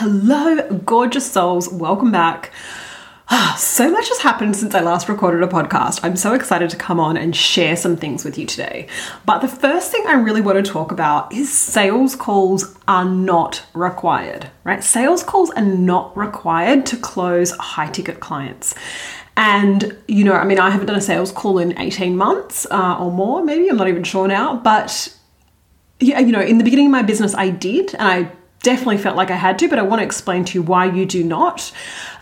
Hello, gorgeous souls. Welcome back. So much has happened since I last recorded a podcast. I'm so excited to come on and share some things with you today. But the first thing I really want to talk about is sales calls are not required, right? Sales calls are not required to close high ticket clients. And, you know, I mean, I haven't done a sales call in 18 months uh, or more, maybe, I'm not even sure now. But, yeah, you know, in the beginning of my business, I did, and I definitely felt like I had to, but I want to explain to you why you do not.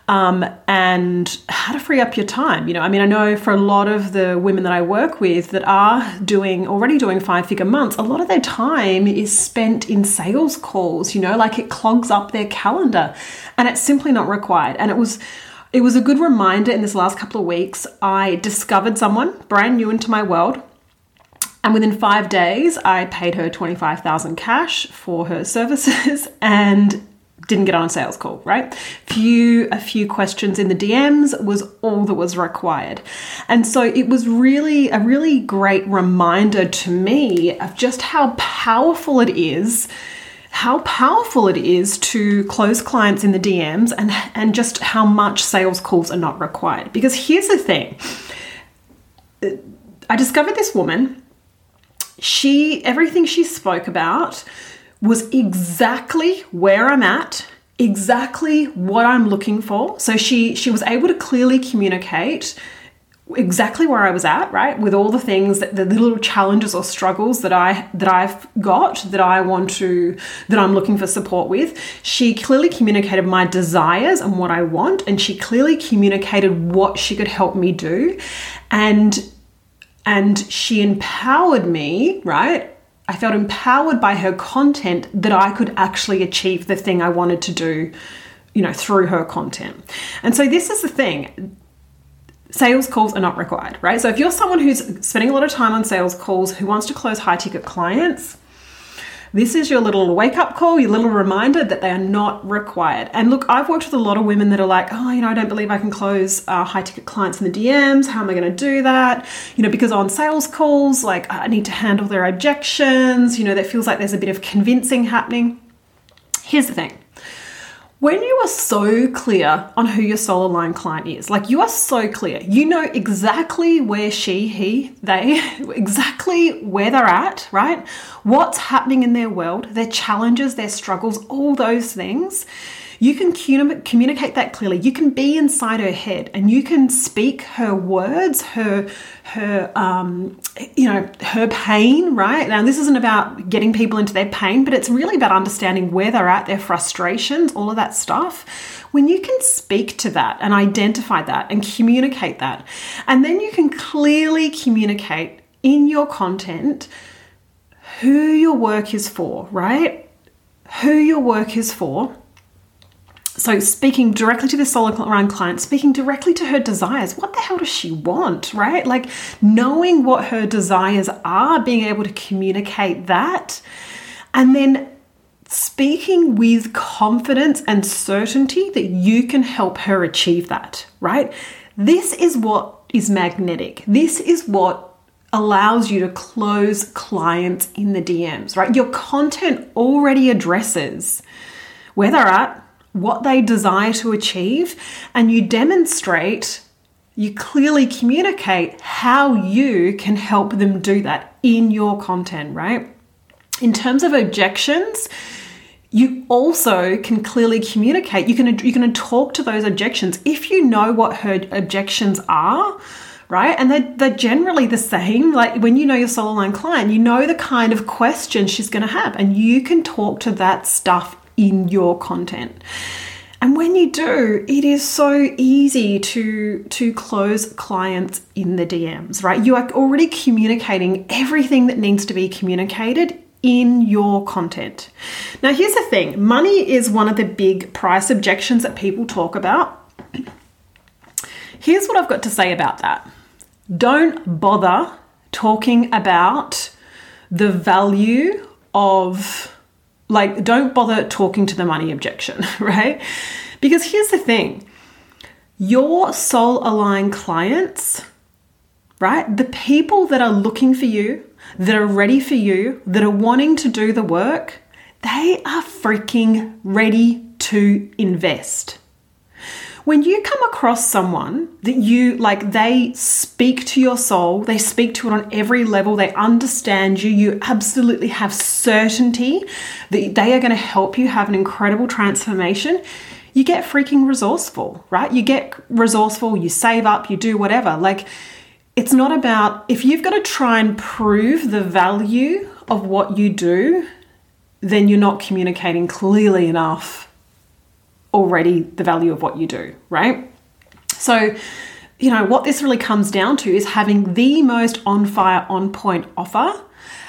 Um, and how to free up your time. You know, I mean, I know for a lot of the women that I work with that are doing already doing five figure months, a lot of their time is spent in sales calls, you know, like it clogs up their calendar and it's simply not required. And it was it was a good reminder in this last couple of weeks. I discovered someone brand new into my world and within five days, I paid her 25,000 cash for her services and didn't get on a sales call, right? Few a few questions in the DMs was all that was required. And so it was really a really great reminder to me of just how powerful it is how powerful it is to close clients in the DMs and and just how much sales calls are not required. Because here's the thing. I discovered this woman she everything she spoke about was exactly where I'm at, exactly what I'm looking for. So she she was able to clearly communicate exactly where I was at, right? With all the things that the little challenges or struggles that I that I've got that I want to that I'm looking for support with. She clearly communicated my desires and what I want and she clearly communicated what she could help me do. And and she empowered me, right? I felt empowered by her content that I could actually achieve the thing I wanted to do, you know, through her content. And so this is the thing. Sales calls are not required, right? So if you're someone who's spending a lot of time on sales calls, who wants to close high ticket clients, this is your little wake up call, your little reminder that they are not required. And look, I've worked with a lot of women that are like, oh, you know, I don't believe I can close uh, high ticket clients in the DMs. How am I going to do that? You know, because on sales calls, like I need to handle their objections. You know, that feels like there's a bit of convincing happening. Here's the thing when you are so clear on who your soul aligned client is, like you are so clear, you know exactly where she, he, they, exactly where they're at, right? What's happening in their world, their challenges, their struggles, all those things you can communicate that clearly. You can be inside her head and you can speak her words, her her um, you know her pain. Right now, this isn't about getting people into their pain, but it's really about understanding where they're at, their frustrations, all of that stuff. When you can speak to that and identify that and communicate that, and then you can clearly communicate in your content who your work is for, right? Who your work is for so, speaking directly to the soul aligned client, speaking directly to her desires. What the hell does she want, right? Like knowing what her desires are, being able to communicate that, and then speaking with confidence and certainty that you can help her achieve that, right? This is what is magnetic. This is what allows you to close clients in the DMs, right? Your content already addresses where they're at, what they desire to achieve, and you demonstrate, you clearly communicate how you can help them do that in your content, right? In terms of objections, you also can clearly communicate. You can you can talk to those objections if you know what her objections are right? And they're, they're generally the same. Like when you know your soul aligned client, you know the kind of question she's going to have, and you can talk to that stuff in your content. And when you do, it is so easy to to close clients in the DMs, right? You are already communicating everything that needs to be communicated in your content. Now, here's the thing money is one of the big price objections that people talk about. Here's what I've got to say about that don't bother talking about the value of, like, don't bother talking to the money objection, right? Because here's the thing your soul aligned clients, right? The people that are looking for you, that are ready for you, that are wanting to do the work, they are freaking ready to invest when you come across someone that you like, they speak to your soul, they speak to it on every level, they understand you, you absolutely have certainty that they are going to help you have an incredible transformation. You get freaking resourceful, right? You get resourceful, you save up, you do whatever. Like, it's not about if you've got to try and prove the value of what you do, then you're not communicating clearly enough already the value of what you do, right? So, you know, what this really comes down to is having the most on fire, on point offer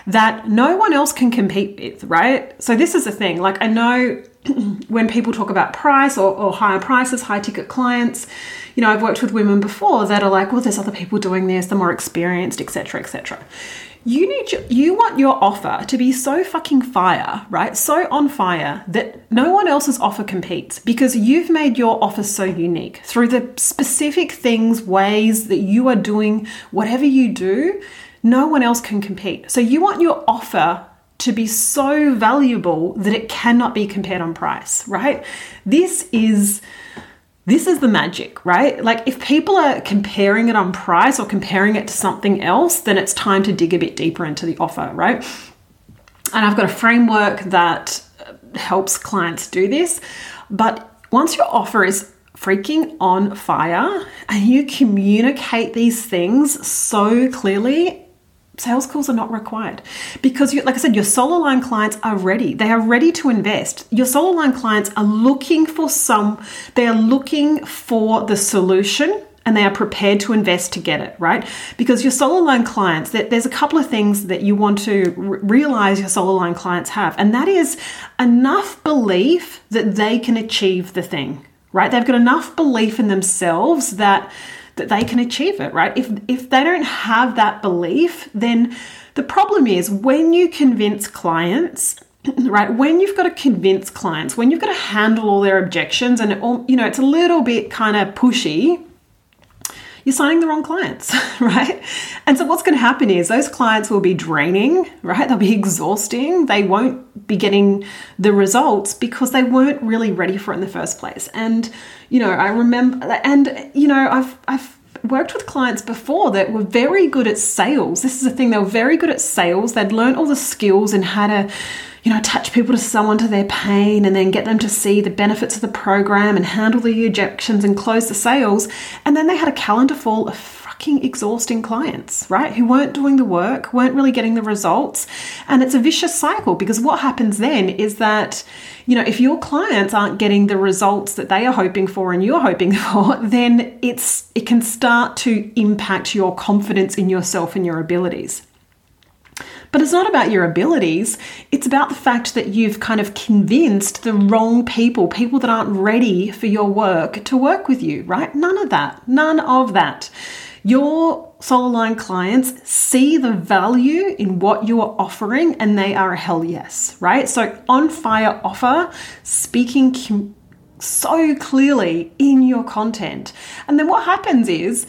that no one else can compete with, right? So, this is the thing. Like, I know when people talk about price or, or higher prices, high ticket clients, you know, I've worked with women before that are like, well, there's other people doing this, they're more experienced, etc., etc you need your, you want your offer to be so fucking fire, right? So on fire that no one else's offer competes because you've made your offer so unique through the specific things, ways that you are doing whatever you do, no one else can compete. So you want your offer to be so valuable that it cannot be compared on price, right? This is this is the magic, right? Like if people are comparing it on price or comparing it to something else, then it's time to dig a bit deeper into the offer, right? And I've got a framework that helps clients do this. But once your offer is freaking on fire and you communicate these things so clearly, sales calls are not required. Because you, like i said your soul aligned clients are ready. They are ready to invest. Your soul aligned clients are looking for some they are looking for the solution and they are prepared to invest to get it right? Because your soul aligned clients there's a couple of things that you want to realize your soul aligned clients have and that is enough belief that they can achieve the thing right? They've got enough belief in themselves that that they can achieve it, right? If if they don't have that belief, then the problem is when you convince clients right when you've got to convince clients when you've got to handle all their objections and it all, you know it's a little bit kind of pushy you're signing the wrong clients, right? And so what's going to happen is those clients will be draining, right? They'll be exhausting. They won't be getting the results because they weren't really ready for it in the first place. And you know, I remember and you know, I've I've worked with clients before that were very good at sales. This is the thing, they were very good at sales. They'd learned all the skills and how to you know, touch people to someone to their pain and then get them to see the benefits of the program and handle the objections and close the sales. And then they had a calendar full of fucking exhausting clients, right? Who weren't doing the work, weren't really getting the results. And it's a vicious cycle because what happens then is that, you know, if your clients aren't getting the results that they are hoping for and you're hoping for, then it's it can start to impact your confidence in yourself and your abilities. But it's not about your abilities, it's about the fact that you've kind of convinced the wrong people, people that aren't ready for your work, to work with you, right? None of that. None of that. Your soul line clients see the value in what you are offering and they are a hell yes, right? So, on fire offer, speaking com- so clearly in your content. And then what happens is,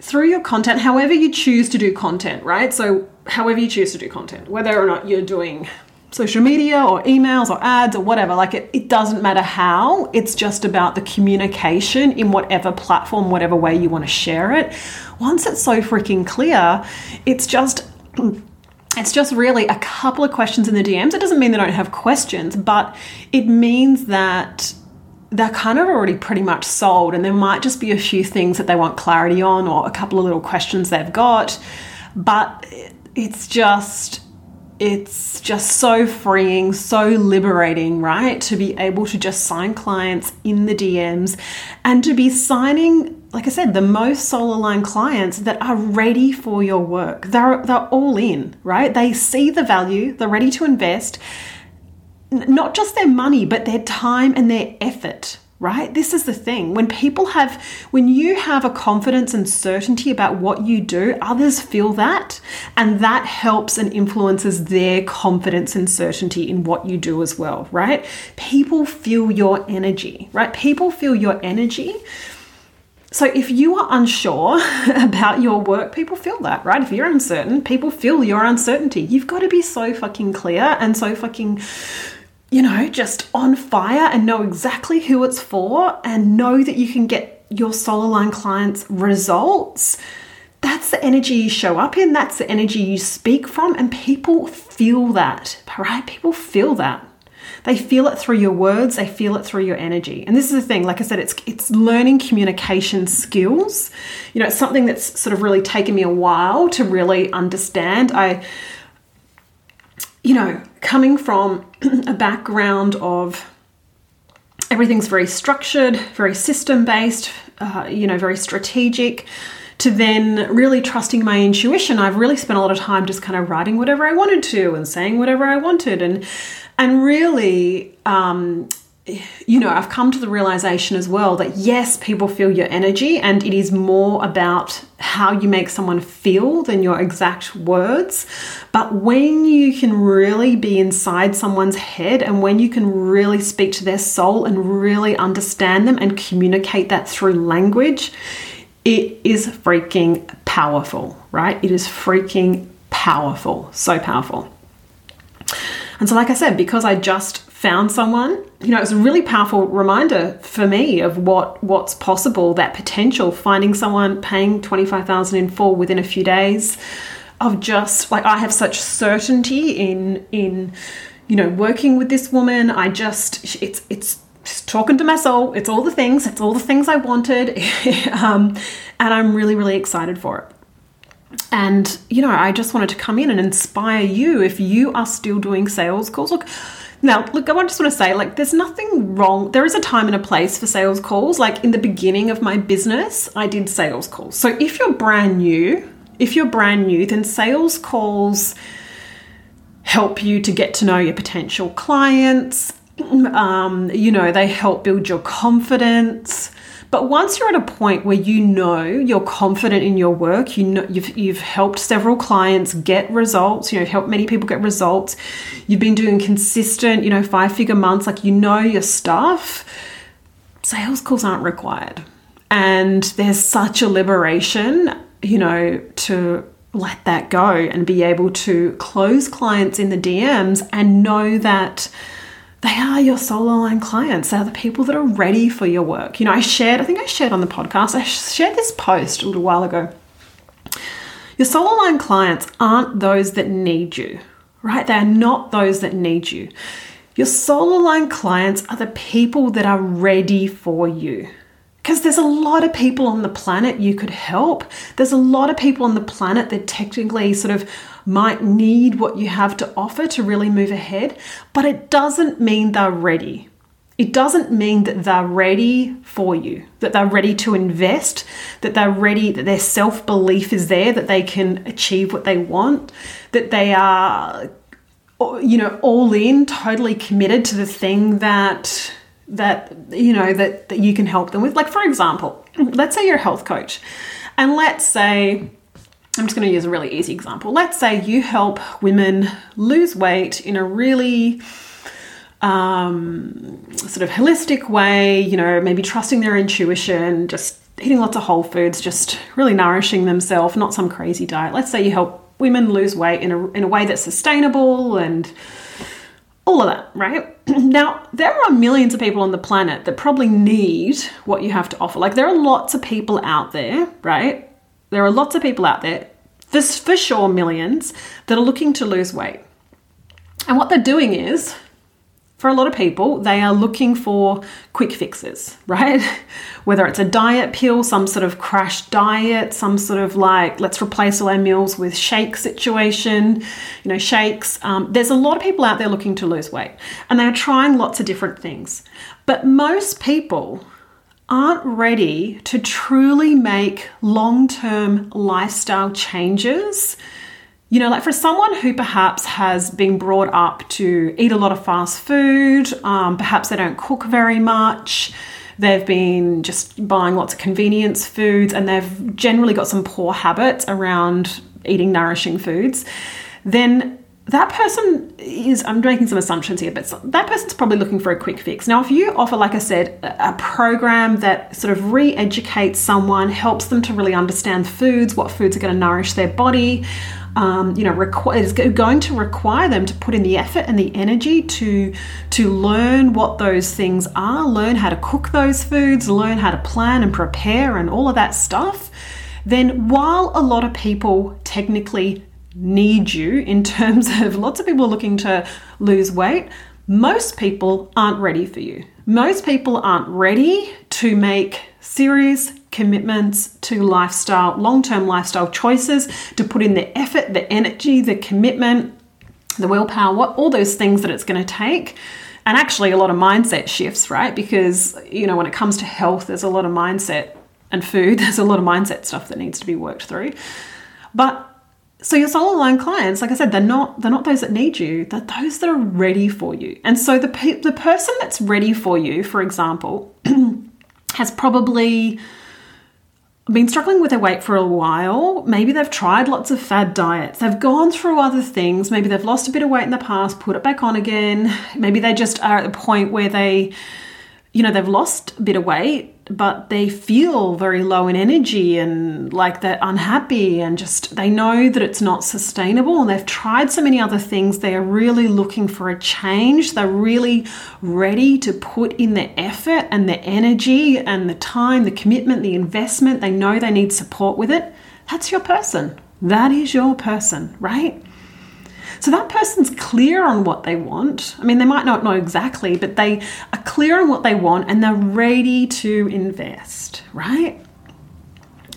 through your content, however you choose to do content, right? So, however you choose to do content, whether or not you're doing social media or emails or ads or whatever, like it, it doesn't matter how, it's just about the communication in whatever platform, whatever way you want to share it. Once it's so freaking clear, it's just. It's just really a couple of questions in the DMs. It doesn't mean they don't have questions, but it means that they're kind of already pretty much sold, and there might just be a few things that they want clarity on or a couple of little questions they've got. But it's just it's just so freeing, so liberating, right? To be able to just sign clients in the DMs and to be signing, like I said, the most soul aligned clients that are ready for your work. They're, they're all in, right? They see the value, they're ready to invest not just their money, but their time and their effort, right? This is the thing. When people have, when you have a confidence and certainty about what you do, others feel that, and that helps and influences their confidence and certainty in what you do as well, right? People feel your energy, right? People feel your energy. So if you are unsure about your work, people feel that, right? If you're uncertain, people feel your uncertainty. You've got to be so fucking clear and so fucking you know, just on fire and know exactly who it's for and know that you can get your soul aligned clients results. That's the energy you show up in, that's the energy you speak from, and people feel that, right? People feel that. They feel it through your words, they feel it through your energy. And this is the thing, like I said, it's it's learning communication skills. You know, it's something that's sort of really taken me a while to really understand. I you know, coming from a background of everything's very structured, very system based, uh, you know, very strategic, to then really trusting my intuition, I've really spent a lot of time just kind of writing whatever I wanted to and saying whatever I wanted, and and really um, you know, I've come to the realization as well that yes, people feel your energy, and it is more about how you make someone feel than your exact words. But when you can really be inside someone's head and when you can really speak to their soul and really understand them and communicate that through language, it is freaking powerful, right? It is freaking powerful, so powerful. And so, like I said, because I just found someone. You know it's a really powerful reminder for me of what what's possible that potential finding someone paying 25000 in full within a few days of just like i have such certainty in in you know working with this woman. I just it's it's talking to my soul it's all the things it's all the things i wanted. Um, and i'm really really excited for it. And you know i just wanted to come in and inspire you if you are still doing sales calls. Look now, look, I just want to say, like, there's nothing wrong. There is a time and a place for sales calls. Like, in the beginning of my business, I did sales calls. So, if you're brand new, if you're brand new, then sales calls help you to get to know your potential clients. Um, you know, they help build your confidence. But once you're at a point where you know you're confident in your work, you know you've you've helped several clients get results, you know, you've helped many people get results, you've been doing consistent, you know, five figure months, like you know your stuff, sales calls aren't required. And there's such a liberation, you know, to let that go and be able to close clients in the DMs and know that they are your soul aligned clients. They are the people that are ready for your work. You know, I shared, I think I shared on the podcast, I shared this post a little while ago. Your soul aligned clients aren't those that need you, right? They are not those that need you. Your soul aligned clients are the people that are ready for you. Because there's a lot of people on the planet you could help. There's a lot of people on the planet that technically sort of might need what you have to offer to really move ahead, but it doesn't mean they're ready. It doesn't mean that they're ready for you, that they're ready to invest, that they're ready, that their self belief is there, that they can achieve what they want, that they are, you know, all in, totally committed to the thing that that you know that, that you can help them with like for example let's say you're a health coach and let's say I'm just going to use a really easy example. Let's say you help women lose weight in a really um, sort of holistic way, you know, maybe trusting their intuition, just eating lots of whole foods, just really nourishing themselves, not some crazy diet. Let's say you help women lose weight in a, in a way that's sustainable and all of that, right? now, there are millions of people on the planet that probably need what you have to offer. Like, there are lots of people out there, right? There are lots of people out there, for, for sure, millions, that are looking to lose weight. And what they're doing is for a lot of people, they are looking for quick fixes, right? Whether it's a diet pill, some sort of crash diet, some sort of like, let's replace all our meals with shake situation, you know, shakes. Um, there's a lot of people out there looking to lose weight and they're trying lots of different things. But most people aren't ready to truly make long term lifestyle changes. You know, like for someone who perhaps has been brought up to eat a lot of fast food, um, perhaps they don't cook very much, they've been just buying lots of convenience foods, and they've generally got some poor habits around eating nourishing foods, then that person is i'm making some assumptions here but that person's probably looking for a quick fix now if you offer like i said a program that sort of re-educates someone helps them to really understand foods what foods are going to nourish their body um, you know, requ- it's going to require them to put in the effort and the energy to to learn what those things are, learn how to cook those foods, learn how to plan and prepare, and all of that stuff. Then, while a lot of people technically need you in terms of lots of people looking to lose weight, most people aren't ready for you. Most people aren't ready to make serious commitments to lifestyle, long term lifestyle choices, to put in the effort, the energy, the commitment, the willpower, what all those things that it's going to take. And actually, a lot of mindset shifts, right? Because, you know, when it comes to health, there's a lot of mindset and food, there's a lot of mindset stuff that needs to be worked through. But so your soul aligned clients, like I said, they're not they're not those that need you. They're those that are ready for you. And so the pe- the person that's ready for you, for example, has probably been struggling with their weight for a while. Maybe they've tried lots of fad diets. They've gone through other things. Maybe they've lost a bit of weight in the past, put it back on again. Maybe they just are at the point where they, you know, they've lost a bit of weight but they feel very low in energy and like they're unhappy and just they know that it's not sustainable and they've tried so many other things. They are really looking for a change. They're really ready to put in the effort and the energy and the time the commitment the investment. They know they need support with it. That's your person. That is your person right so that person's clear on what they want. I mean, they might not know exactly, but they are clear on what they want and they're ready to invest, right?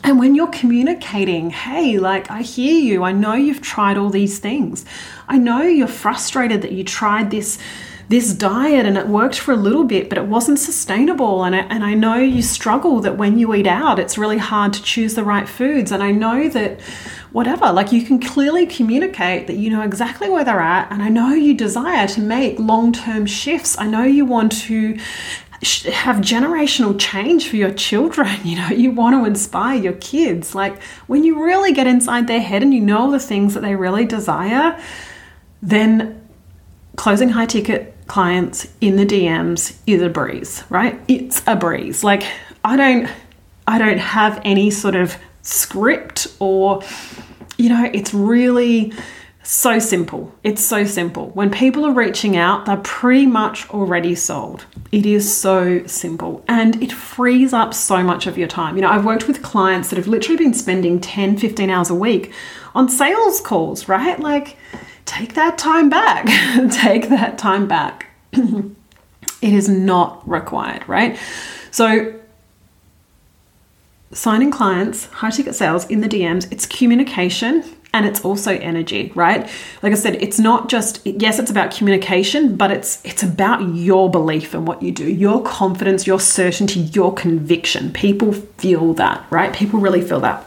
And when you're communicating, hey, like, I hear you, I know you've tried all these things, I know you're frustrated that you tried this this diet and it worked for a little bit, but it wasn't sustainable. And I, and I know you struggle that when you eat out, it's really hard to choose the right foods. And I know that whatever, like you can clearly communicate that you know exactly where they're at. And I know you desire to make long term shifts. I know you want to have generational change for your children. You know, you want to inspire your kids. Like when you really get inside their head and you know the things that they really desire, then closing high ticket clients in the DMs is a breeze, right? It's a breeze. Like I don't I don't have any sort of script or you know, it's really so simple. It's so simple. When people are reaching out, they're pretty much already sold. It is so simple and it frees up so much of your time. You know, I've worked with clients that have literally been spending 10, 15 hours a week on sales calls, right? Like, take that time back. take that time back. it is not required, right? So, signing clients, high ticket sales in the DMs, it's communication and it's also energy, right? Like I said, it's not just yes, it's about communication, but it's it's about your belief in what you do, your confidence, your certainty, your conviction. People feel that, right? People really feel that.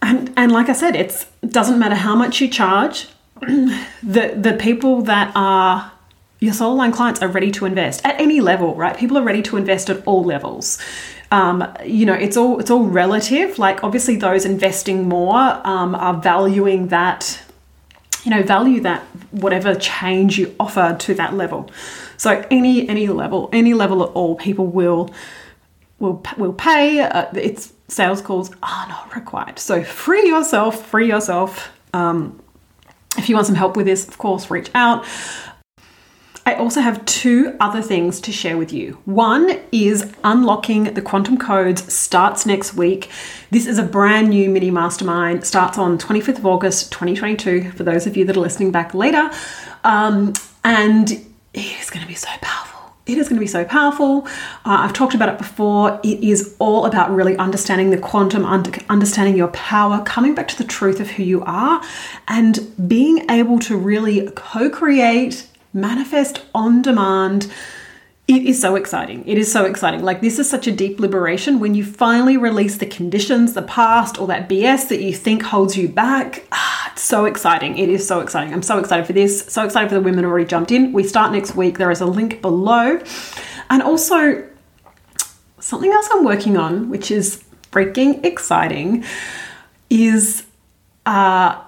And and like I said, it's it doesn't matter how much you charge. the the people that are your soul line clients are ready to invest at any level, right? People are ready to invest at all levels. Um, you know, it's all it's all relative. Like obviously, those investing more um, are valuing that, you know, value that whatever change you offer to that level. So any any level, any level at all, people will will will pay. Uh, it's sales calls are not required. So free yourself, free yourself. Um, if you want some help with this, of course, reach out. I also have two other things to share with you. One is unlocking the quantum codes starts next week. This is a brand new mini mastermind, starts on 25th of August 2022 for those of you that are listening back later. Um, and it is going to be so powerful. It is going to be so powerful. Uh, I've talked about it before. It is all about really understanding the quantum, understanding your power, coming back to the truth of who you are, and being able to really co create manifest on demand. It is so exciting. It is so exciting. Like, this is such a deep liberation when you finally release the conditions, the past, or that BS that you think holds you back. Ah, it's so exciting. It is so exciting. I'm so excited for this. So excited for the women who already jumped in. We start next week. There is a link below. And also, something else I'm working on, which is freaking exciting, is uh,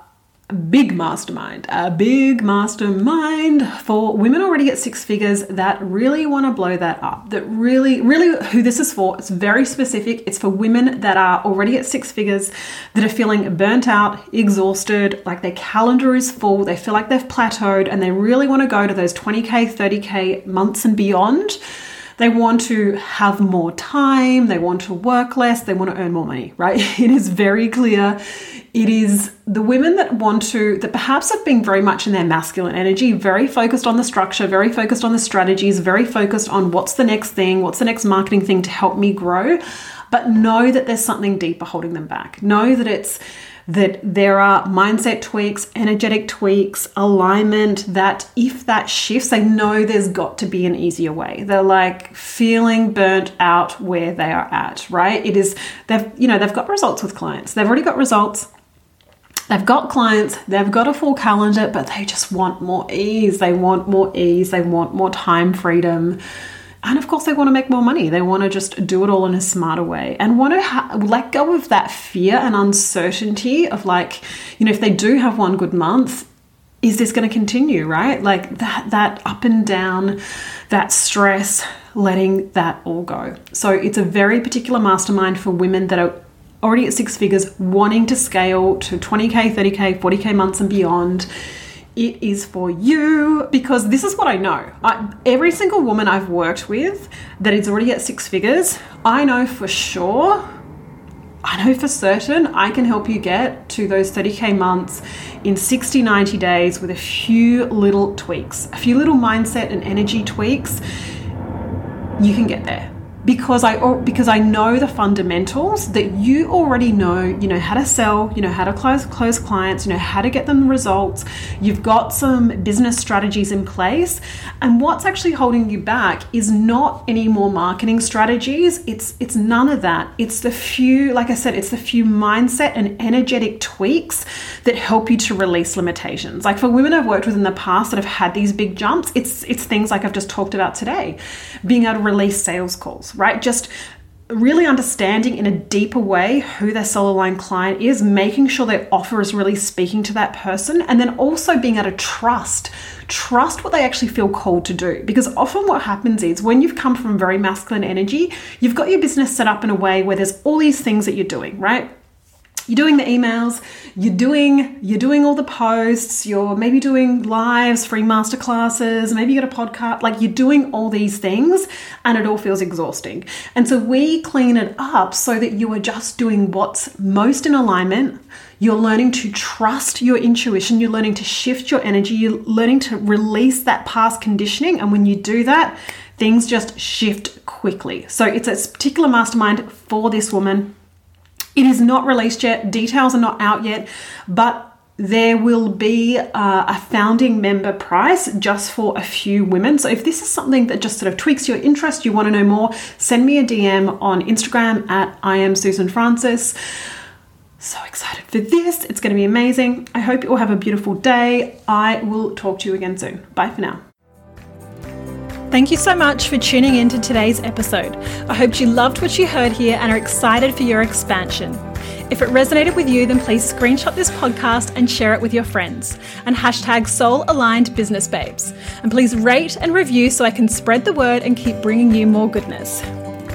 big mastermind, a big mastermind for women already at six figures that really want to blow that up. That really, really who this is for. It's very specific. It's for women that are already at six figures that are feeling burnt out, exhausted, like their calendar is full, they feel like they've plateaued, and they really want to go to those 20K, 30K months and beyond they want to have more time, they want to work less, they want to earn more money, right? It is very clear. It is the women that want to, that perhaps have been very much in their masculine energy, very focused on the structure, very focused on the strategies, very focused on what's the next thing, what's the next marketing thing to help me grow, but know that there's something deeper holding them back. Know that it's, that there are mindset tweaks, energetic tweaks, alignment that if that shifts, they know there's got to be an easier way. They're like feeling burnt out where they are at, right? It is, they've, you know, they've got results with clients. They've already got results. They've got clients, they've got a full calendar, but they just want more ease. They want more ease. They want more time freedom. And of course, they want to make more money. They want to just do it all in a smarter way and want to ha- let go of that fear and uncertainty of like, you know, if they do have one good month, is this going to continue, right? Like that, that up and down, that stress, letting that all go. So it's a very particular mastermind for women that are already at six figures, wanting to scale to 20K, 30K, 40K months and beyond it is for you because this is what I know. I, every single woman I've worked with that is already at six figures, I know for sure, I know for certain I can help you get to those 30k months in 60, 90 days with a few little tweaks, a few little mindset and energy tweaks. You can get there because I because I know the fundamentals that you already know. You know how to sell, you know how to close close clients, you know how to get them results. You've got some business strategies in place, and what's actually holding you back is not any more marketing strategies. It's it's none of that. It's the few, like I said, it's the few mindset and energetic tweaks that help you to release limitations. Like for women I've worked with in the past that have had these big jumps, it's it's things like I've just talked about today, being able to release sales calls right? Just really understanding in a deeper way who their soul aligned client is, making sure their offer is really speaking to that person, and then also being able to trust. Trust what they actually feel called to do. Because often what happens is when you've come from very masculine energy, you've got your business set up in a way where there's all these things that you're doing, right? You're doing the emails you're doing you're doing all the posts you're maybe doing lives free masterclasses maybe you got a podcast like you're doing all these things and it all feels exhausting. And so we clean it up so that you are just doing what's most in alignment. You're learning to trust your intuition you're learning to shift your energy you're learning to release that past conditioning. And when you do that things just shift quickly. So it's a particular mastermind for this woman it is not released yet, details are not out yet, but there will be uh, a founding member price just for a few women. So if this is something that just sort of tweaks your interest, you want to know more, send me a DM on Instagram at I am Susan Francis. So excited for this. It's going to be amazing. I hope you all have a beautiful day. I will talk to you again soon. Bye for now. Thank you so much for tuning in to today's episode. I hope you loved what you heard here and are excited for your expansion. If it resonated with you, then please screenshot this podcast and share it with your friends. And hashtag soul aligned business babes. And please rate and review so I can spread the word and keep bringing you more goodness.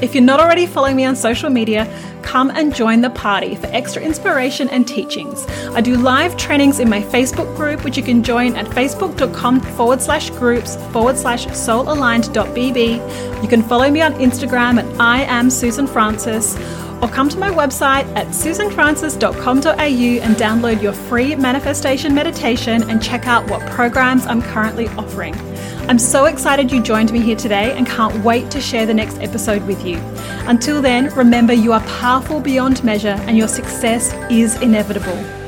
If you're not already following me on social media, come and join the party for extra inspiration and teachings. I do live trainings in my Facebook group, which you can join at facebook.com forward slash groups forward slash soulaligned.bb. You can follow me on Instagram at I am Susan Francis or come to my website at susanfrancis.com.au and download your free manifestation meditation and check out what programs I'm currently offering. I'm so excited you joined me here today and can't wait to share the next episode with you. Until then, remember you are powerful beyond measure and your success is inevitable.